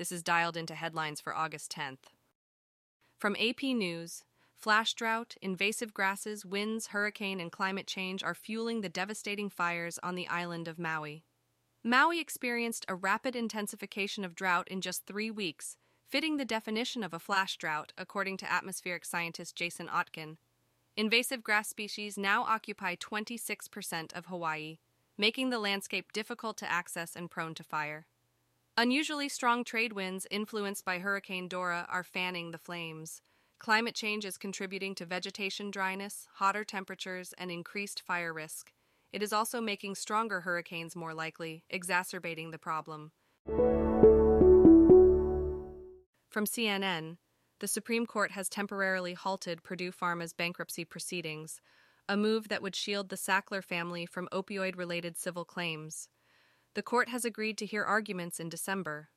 This is dialed into headlines for August 10th. From AP News, flash drought, invasive grasses, winds, hurricane, and climate change are fueling the devastating fires on the island of Maui. Maui experienced a rapid intensification of drought in just three weeks, fitting the definition of a flash drought, according to atmospheric scientist Jason Otkin. Invasive grass species now occupy 26% of Hawaii, making the landscape difficult to access and prone to fire. Unusually strong trade winds influenced by Hurricane Dora are fanning the flames. Climate change is contributing to vegetation dryness, hotter temperatures, and increased fire risk. It is also making stronger hurricanes more likely, exacerbating the problem. From CNN, the Supreme Court has temporarily halted Purdue Pharma's bankruptcy proceedings, a move that would shield the Sackler family from opioid related civil claims. The court has agreed to hear arguments in December.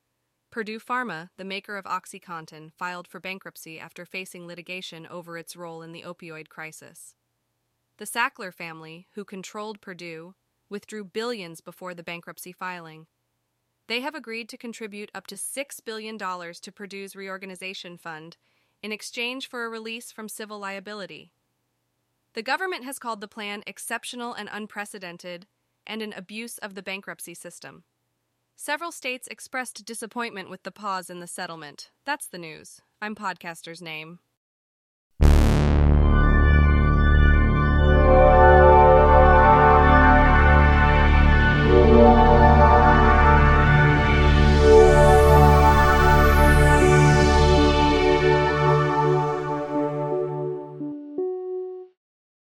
Purdue Pharma, the maker of OxyContin, filed for bankruptcy after facing litigation over its role in the opioid crisis. The Sackler family, who controlled Purdue, withdrew billions before the bankruptcy filing. They have agreed to contribute up to $6 billion to Purdue's reorganization fund in exchange for a release from civil liability. The government has called the plan exceptional and unprecedented and an abuse of the bankruptcy system. Several states expressed disappointment with the pause in the settlement. That's the news. I'm Podcaster's name.